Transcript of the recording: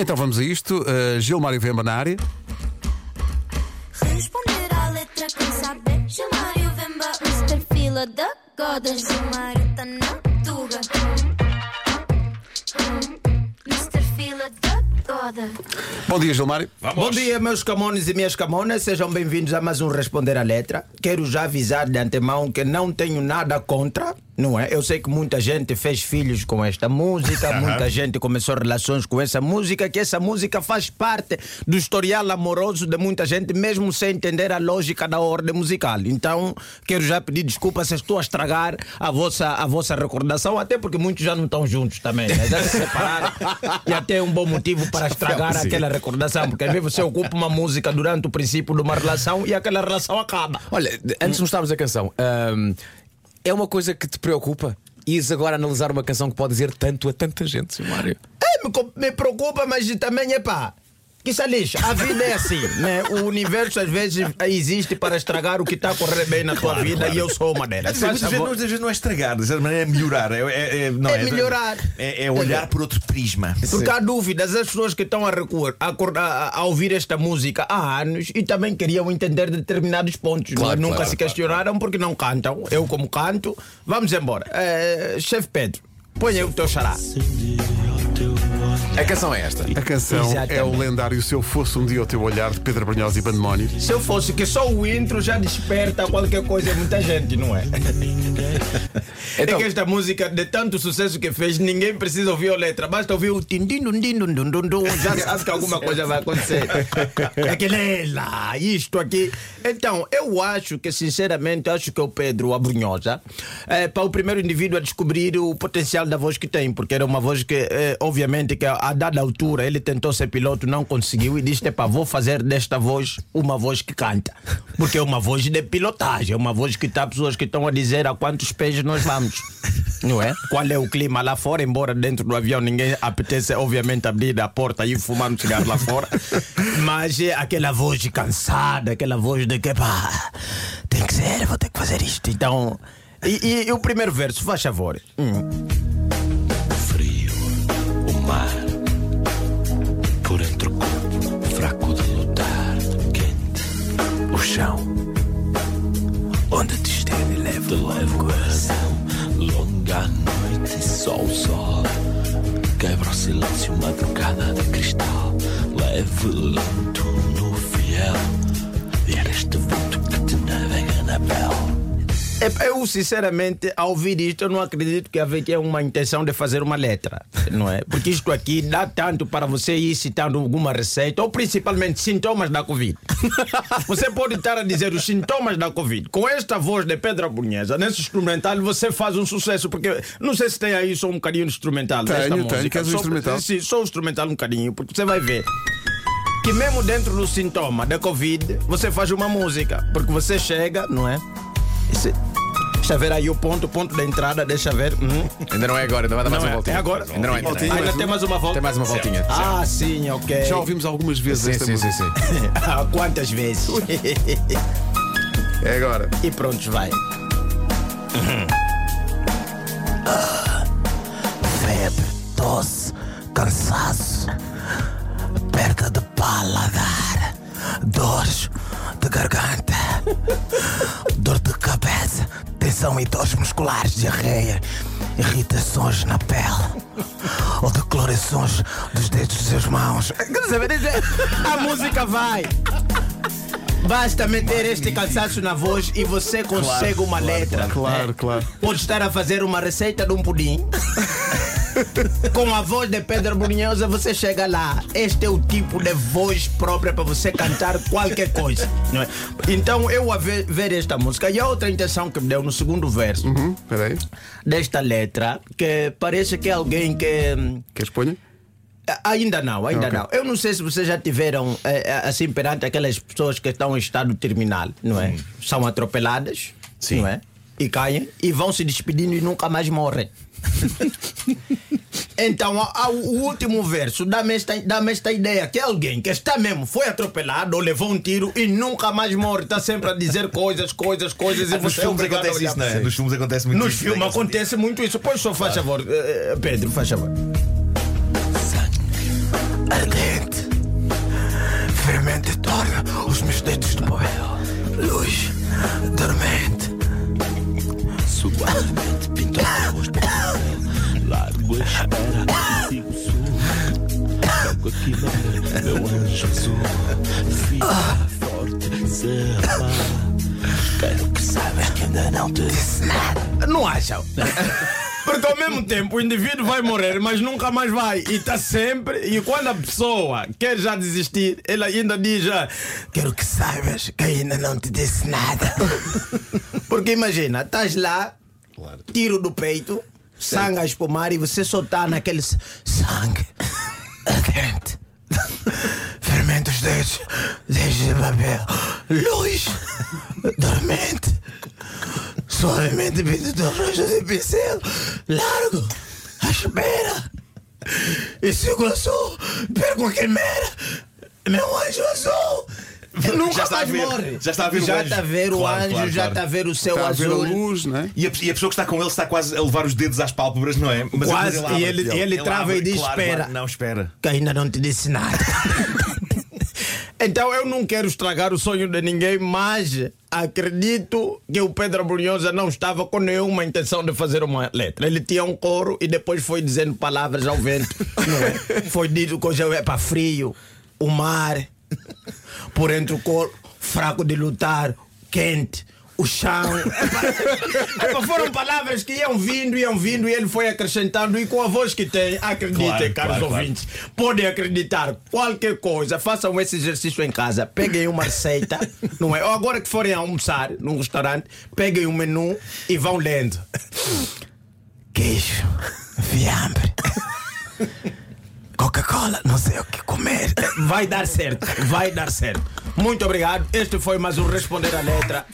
Então vamos a isto. Uh, Gilmário Vemba na área. Responder à letra quem saber. Gilmário Vemba, Mr. Fila da Goda. Gilmário tá na da Goda. Bom dia, Gilmário. Bom dia, meus camones e minhas camonas, sejam bem-vindos a mais um Responder à Letra. Quero já avisar de antemão que não tenho nada contra, não é? Eu sei que muita gente fez filhos com esta música, muita gente começou relações com essa música, que essa música faz parte do historial amoroso de muita gente, mesmo sem entender a lógica da ordem musical. Então, quero já pedir desculpa se estou a estragar a vossa, a vossa recordação, até porque muitos já não estão juntos também, né? Já se separaram e até é um bom motivo para estragar aquela recordação, porque às vezes você ocupa uma música durante o princípio de uma relação e aquela relação acaba. Olha, antes de mostrarmos a canção, hum, é uma coisa que te preocupa? Ires agora analisar uma canção que pode dizer tanto a tanta gente. Mário? É, me, me preocupa, mas também é pá. Que se lixa, a vida é assim, né? O universo às vezes existe para estragar o que está a correr bem na tua vida e eu sou uma delas. Mas, muitas, vezes, muitas vezes não é estragar, de certa maneira é melhorar. É, é- é- não É melhorar. É, é olhar por outro prisma. Porque há dúvidas, as pessoas que estão a, recor- a, a- a ouvir esta música há anos e também queriam entender determinados pontos. é? Claro, Nunca claro, se claro, questionaram porque não cantam. Eu, como canto, vamos embora. Eh, Chefe Pedro, põe aí o teu xará. A canção é esta. A canção Exatamente. é o lendário Se Eu Fosse Um Dia o Teu Olhar de Pedro Brunhosa e Bandemónio. Se eu fosse que só o intro já desperta qualquer coisa em muita gente, não é? é Então- que esta música, de tanto sucesso que fez, ninguém precisa ouvir a letra, basta ouvir o tim din dum din dum dum dum dum, já sabe que alguma coisa vai acontecer. É aquele "É lá, isto aqui. Então, eu acho que, sinceramente, acho que o Pedro Abrunhosa é para o primeiro indivíduo a descobrir o potencial da voz que tem, porque era uma voz que, eh, obviamente, que a dada altura ele tentou ser piloto, não conseguiu e disse: "Epá, vou fazer desta voz uma voz que canta. Porque é uma voz de pilotagem, é uma voz que está pessoas que estão a dizer a quantos pés nós vamos. Não é? Qual é o clima lá fora, embora dentro do avião ninguém apetece, obviamente, abrir a porta e fumar um cigarro lá fora. Mas é aquela voz cansada, aquela voz de que pá, tem que ser, vou ter que fazer isto. Então. E, e- e o primeiro verso, faz favor. Hum. Silêncio, madrugada de cristal, leve, lento no fiel, e era este vento que te navega na pele. É, Eu, sinceramente, ao ouvir isto, eu não acredito que havia uma intenção de fazer uma letra, não é? Porque isto aqui dá tanto para você ir citando alguma receita, ou principalmente sintomas da Covid. Você pode estar a dizer os sintomas da Covid. Com esta voz de Pedro Bunhesa, nesse instrumental, você faz um sucesso, porque não sei se tem aí só um bocadinho de instrumental Tenho, desta tenho. música. Queres o Só- instrumental? Sim, só o instrumental um bocadinho, porque você vai ver que mesmo dentro do sintoma da Covid, você faz uma música. Porque você chega, não é? Esse- Deixa ver aí o ponto, o ponto da entrada, deixa ver. Uhum. Ainda não é agora, ainda vai dar mais Não uma é, voltinha. é agora? Ainda não é. Ainda, é. Ainda tem mais uma volta. Tem mais uma voltinha. Ah, sim, ok. Já ouvimos algumas vezes Sim, esta sim, sim, música. sim. Ah, Quantas vezes? É agora. e pronto, vai. Tensão e dores musculares, diarreia, irritações na pele ou decolorações dos dedos das suas mãos. Quer saber dizer? A música vai. Basta meter este cansaço na voz e você consegue uma letra. Claro, claro. Pode estar a fazer uma receita de um pudim. Com a voz de Pedro Brunhosa você chega lá. Este é o tipo de voz própria para você cantar qualquer coisa. não é? Então eu a ver, ver esta música e a outra intenção que me deu no segundo verso Hum, Espera aí. desta letra que parece que é alguém que hum, Queres que ponha? Ainda não, ainda Ok. não. Eu não sei se vocês já tiveram eh, eh, assim perante aquelas pessoas que estão em estado terminal, não é? São atropeladas, não é? E caem e vão se despedindo e nunca mais morrem. Então, a- a- o último verso dá-me esta, dá esta ideia que alguém que está mesmo, foi atropelado ou levou um tiro e nunca mais morre, está sempre a dizer coisas, coisas, coisas e Nos você é filmes acontece isso, não é? Nos filmes acontece muito Nos isso. filmes acontece muito isso. Pois só faz favor, eh, eh, Pedro, faz favor. Sangue, ardente. Fermento torna os meus dedos de papel. Luz dormente. Suavemente espera e sigo o sul. Toco aqui na meu anjo azul. Fica forte, serra. Quero que saibas que ainda não te disse nada. Não acham? Porque ao mesmo tempo o indivíduo vai morrer, mas nunca mais vai. E está sempre. E quando a pessoa quer já desistir, ele ainda diz: ah, Quero que saibas que ainda não te disse nada. Porque imagina, estás lá, tiro do peito, sangue a espumar e você só está naquele sangue ardente. Fermenta os dedos, dedos de papel, luz, dormente. Suavemente do rosto de pincel, largo, à espera. E sigo azul, perco a quimera, meu anjo azul. Nunca Já está a mais ver, morre. já está a ver o Já anjo. está a ver o Claro, anjo, claro, já claro. está a ver o céu Está a ver a azul. luz, né? E a, e a pessoa que está com ele está quase a levar os dedos às pálpebras, não é? Mas Quase, mas abre, e ele- ele trava abre, e diz, espera. não, espera. que ainda não te disse nada. então eu não quero estragar o sonho de ninguém, mas acredito que o Pedro Brunhosa não estava com nenhuma intenção de fazer uma letra. Ele tinha um coro e depois foi dizendo palavras ao vento. é? Foi dito coisa é para frio, o mar, por entre o colo, fraco de lutar, quente. O chão. Foram palavras que iam vindo, iam vindo e ele foi acrescentando. E com a voz que tem, acreditem, Claro, caros claro, ouvintes, podem acreditar. Qualquer coisa, façam esse exercício em casa. Peguem uma receita, não é? Ou agora que forem almoçar num restaurante, peguem um menu e vão lendo: queijo, fiambre cartola, não sei o que comer. Vai dar certo, vai dar certo. Muito obrigado. Este foi mais um Responder à Letra.